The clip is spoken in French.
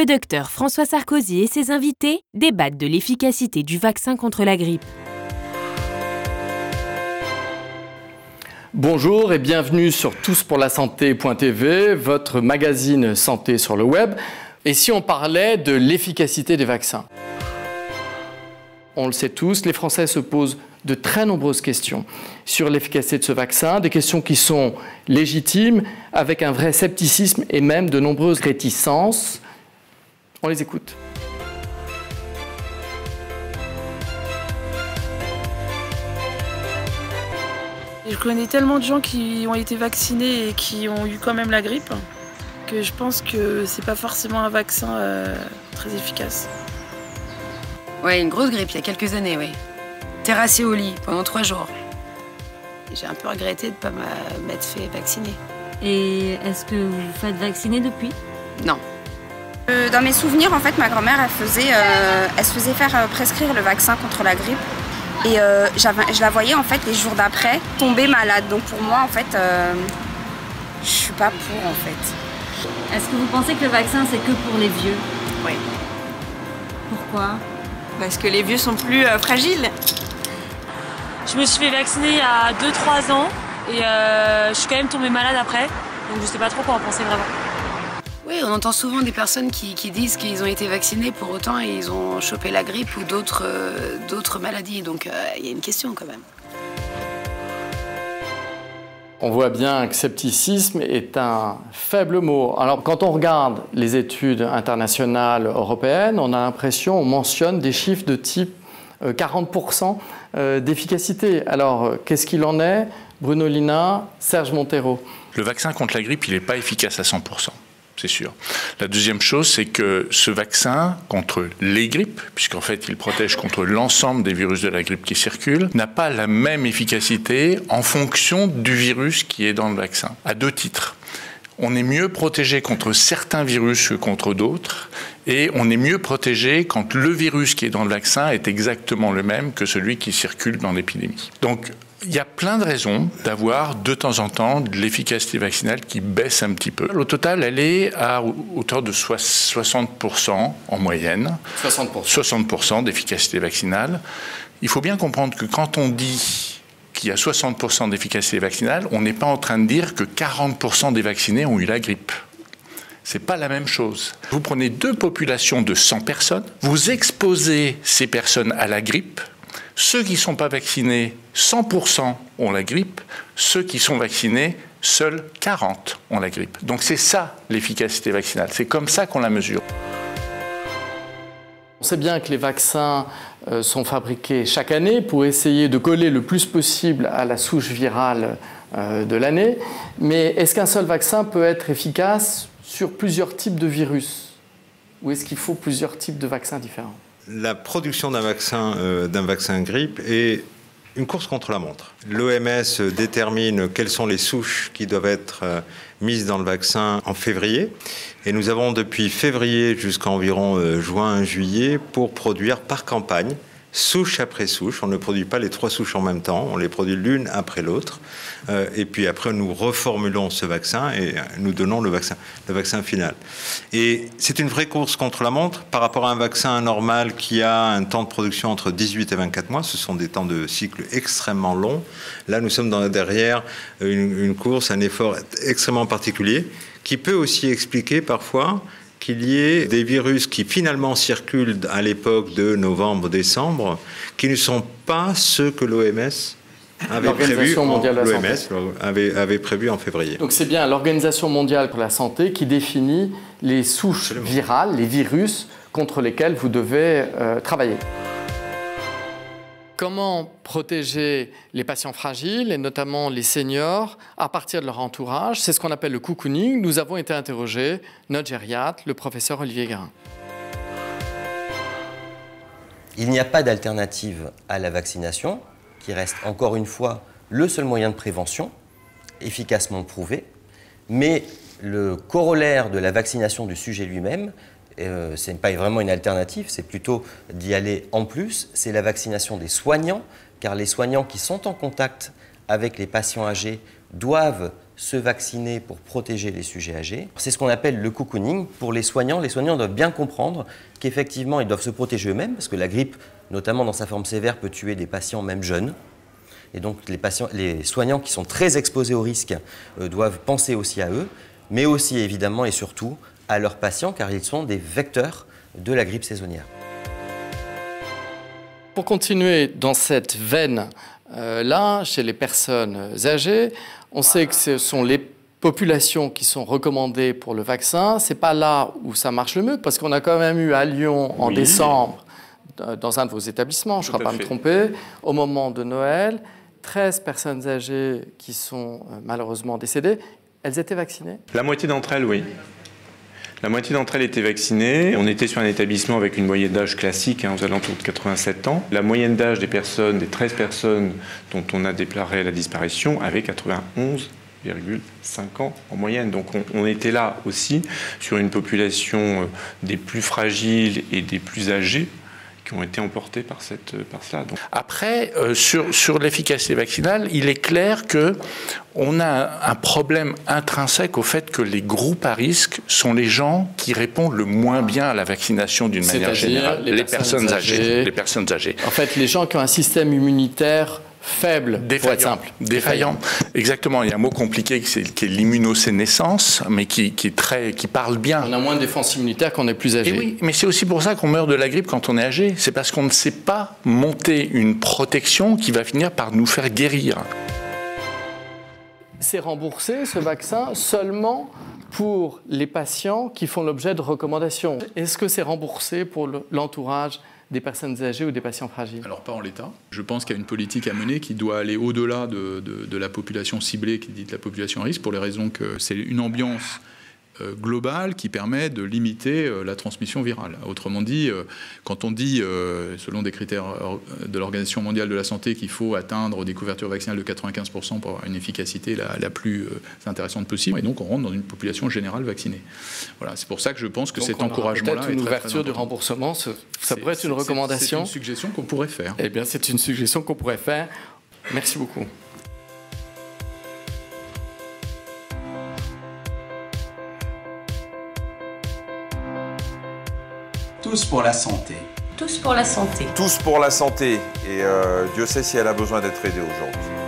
le docteur François Sarkozy et ses invités débattent de l'efficacité du vaccin contre la grippe. Bonjour et bienvenue sur touspourlasanté.tv, votre magazine santé sur le web. Et si on parlait de l'efficacité des vaccins? On le sait tous, les Français se posent de très nombreuses questions sur l'efficacité de ce vaccin, des questions qui sont légitimes, avec un vrai scepticisme et même de nombreuses réticences. On les écoute. Je connais tellement de gens qui ont été vaccinés et qui ont eu quand même la grippe que je pense que c'est pas forcément un vaccin euh, très efficace. Ouais, une grosse grippe il y a quelques années, oui terrassé au lit pendant trois jours. J'ai un peu regretté de ne pas m'être fait vacciner. Et est-ce que vous vous faites vacciner depuis? Non. Euh, dans mes souvenirs, en fait, ma grand-mère, elle, faisait, euh, elle se faisait faire euh, prescrire le vaccin contre la grippe. Et je la voyais, en fait, les jours d'après, tomber malade. Donc pour moi, en fait, je suis pas pour, en fait. Est-ce que vous pensez que le vaccin, c'est que pour les vieux? Oui. Pourquoi? Parce que les vieux sont plus fragiles. Je me suis fait vacciner il y a 2-3 ans et euh, je suis quand même tombée malade après. Donc je sais pas trop quoi en penser vraiment. Oui, on entend souvent des personnes qui, disent qu'ils ont été vaccinés pour autant et ils ont chopé la grippe ou d'autres euh, maladies. Donc euh, il y a une question quand même. On voit bien que scepticisme est un faible mot. Alors quand on regarde les études internationales européennes, on a l'impression, on mentionne des chiffres de type 40% euh, d'efficacité. Alors, qu'est-ce qu'il en est? Bruno Lina, Serge Montero. Le vaccin contre la grippe, il n'est pas efficace à 100%. C'est sûr. La deuxième chose, c'est que ce vaccin contre les grippes, puisqu'en fait il protège contre l'ensemble des virus de la grippe qui circulent, n'a pas la même efficacité en fonction du virus qui est dans le vaccin, à deux titres on est mieux protégé contre certains virus que contre d'autres, et on est mieux protégé quand le virus qui est dans le vaccin est exactement le même que celui qui circule dans l'épidémie. Donc, il y a plein de raisons d'avoir de temps en temps de l'efficacité vaccinale qui baisse un petit peu. Au total, elle est à hauteur de 60% en moyenne. 60%. 60% d'efficacité vaccinale. Il faut bien comprendre que quand on dit qui a 60% d'efficacité vaccinale, on n'est pas en train de dire que 40% des vaccinés ont eu la grippe. C'est pas la même chose. Vous prenez deux populations de 100 personnes, vous exposez ces personnes à la grippe. Ceux qui ne sont pas vaccinés, 100% ont la grippe. Ceux qui sont vaccinés, seuls 40 ont la grippe. Donc c'est ça l'efficacité vaccinale. C'est comme ça qu'on la mesure. On sait bien que les vaccins euh, sont fabriqués chaque année pour essayer de coller le plus possible à la souche virale euh, de l'année. Mais est-ce qu'un seul vaccin peut être efficace sur plusieurs types de virus? Ou est-ce qu'il faut plusieurs types de vaccins différents? La production d'un vaccin, euh, d'un vaccin grippe est une course contre la montre. L'OMS détermine quelles sont les souches qui doivent être euh, mises dans le vaccin en février. Et nous avons depuis février jusqu'à environ euh, juin-juillet pour produire par campagne souche après souche. On ne produit pas les trois souches en même temps, on les produit l'une après l'autre. Euh, et puis après, nous reformulons ce vaccin et nous donnons le vaccin, final. Et c'est une vraie course contre la montre par rapport à un vaccin normal qui a un temps de production entre 18 et 24 mois. Ce sont des temps de cycle extrêmement longs. Là, nous sommes dans, derrière une, une course, un effort extrêmement particulier qui peut aussi expliquer parfois qu'il y ait des virus qui finalement circulent à l'époque de novembre-décembre, qui ne sont pas ceux que l'OMS avait prévu, avait, avait, prévu en février. Donc c'est bien l'Organisation mondiale pour la santé qui définit les souches virales, les virus contre lesquels vous devez euh, travailler. Comment protéger les patients fragiles et notamment les seniors à partir de leur entourage C'est ce qu'on appelle le cocooning. Nous avons été interrogés notre gériatre, le professeur Olivier Garin. Il n'y a pas d'alternative à la vaccination, qui reste encore une fois le seul moyen de prévention, efficacement prouvé. Mais le corollaire de la vaccination du sujet lui-même, euh, ce n'est pas vraiment une alternative, c'est plutôt d'y aller en plus, c'est la vaccination des soignants, car les soignants qui sont en contact avec les patients âgés doivent se vacciner pour protéger les sujets âgés. C'est ce qu'on appelle le cocooning. Pour les soignants, les soignants doivent bien comprendre qu'effectivement, ils doivent se protéger eux-mêmes, parce que la grippe, notamment dans sa forme sévère, peut tuer des patients même jeunes. Et donc les, soignants qui sont très exposés au risque euh, doivent penser aussi à eux, mais aussi évidemment et surtout à leurs patients, car ils sont des vecteurs de la grippe saisonnière. Pour continuer dans cette veine euh, là, chez les personnes âgées, on sait que ce sont les populations qui sont recommandées pour le vaccin. C'est pas là où ça marche le mieux, parce qu'on a quand même eu à Lyon en décembre, dans un de vos établissements, je ne crois pas me tromper, au moment de Noël, 13 personnes âgées qui sont euh, malheureusement décédées. Elles étaient vaccinées? La moitié d'entre elles, oui. La moitié d'entre elles étaient vaccinées. On était sur un établissement avec une moyenne d'âge classique, hein, aux alentours de 87 ans. La moyenne d'âge des personnes, des 13 personnes dont on a déclaré la disparition, avait 91,5 ans en moyenne. Donc on, était là aussi sur une population euh, des plus fragiles et des plus âgés qui ont été emportés par, cette, par cela. Après, euh, sur, sur l'efficacité vaccinale, il est clair que on a un problème intrinsèque au fait que les groupes à risque sont les gens qui répondent le moins bien à la vaccination d'une manière générale. Les, personnes, âgées. Les personnes âgées. En fait, les gens qui ont un système immunitaire faible, défaillant, pour simple. Défaillant. Exactement. Il y a un mot compliqué qui est, l'immunosénescence, mais qui, est très, qui parle bien. On a moins de défense immunitaire quand on est plus âgé. oui, mais c'est aussi pour ça qu'on meurt de la grippe quand on est âgé. C'est parce qu'on ne sait pas monter une protection qui va finir par nous faire guérir. C'est remboursé ce vaccin seulement pour les patients qui font l'objet de recommandations. Est-ce que c'est remboursé pour l'entourage des personnes âgées ou des patients fragiles Alors pas en l'état. Je pense qu'il y a une politique à mener qui doit aller au-delà de, la population ciblée, qui dit la population à risque, pour les raisons que c'est une ambiance euh, globale qui permet de limiter euh, la transmission virale. Autrement dit, euh, quand on dit, selon des critères de l'Organisation mondiale de la santé, qu'il faut atteindre des couvertures vaccinales de 95% pour avoir une efficacité la, plus intéressante possible, et donc on rentre dans une population générale vaccinée. Voilà, c'est pour ça que je pense que cet encouragement-là est une ouverture du remboursement, ça pourrait être une recommandation. C'est une suggestion qu'on pourrait faire. Eh bien, c'est une suggestion qu'on pourrait faire. Merci beaucoup. Tous pour la santé. Tous pour la santé. Tous pour la santé. Et euh, Dieu sait si elle a besoin d'être aidée aujourd'hui.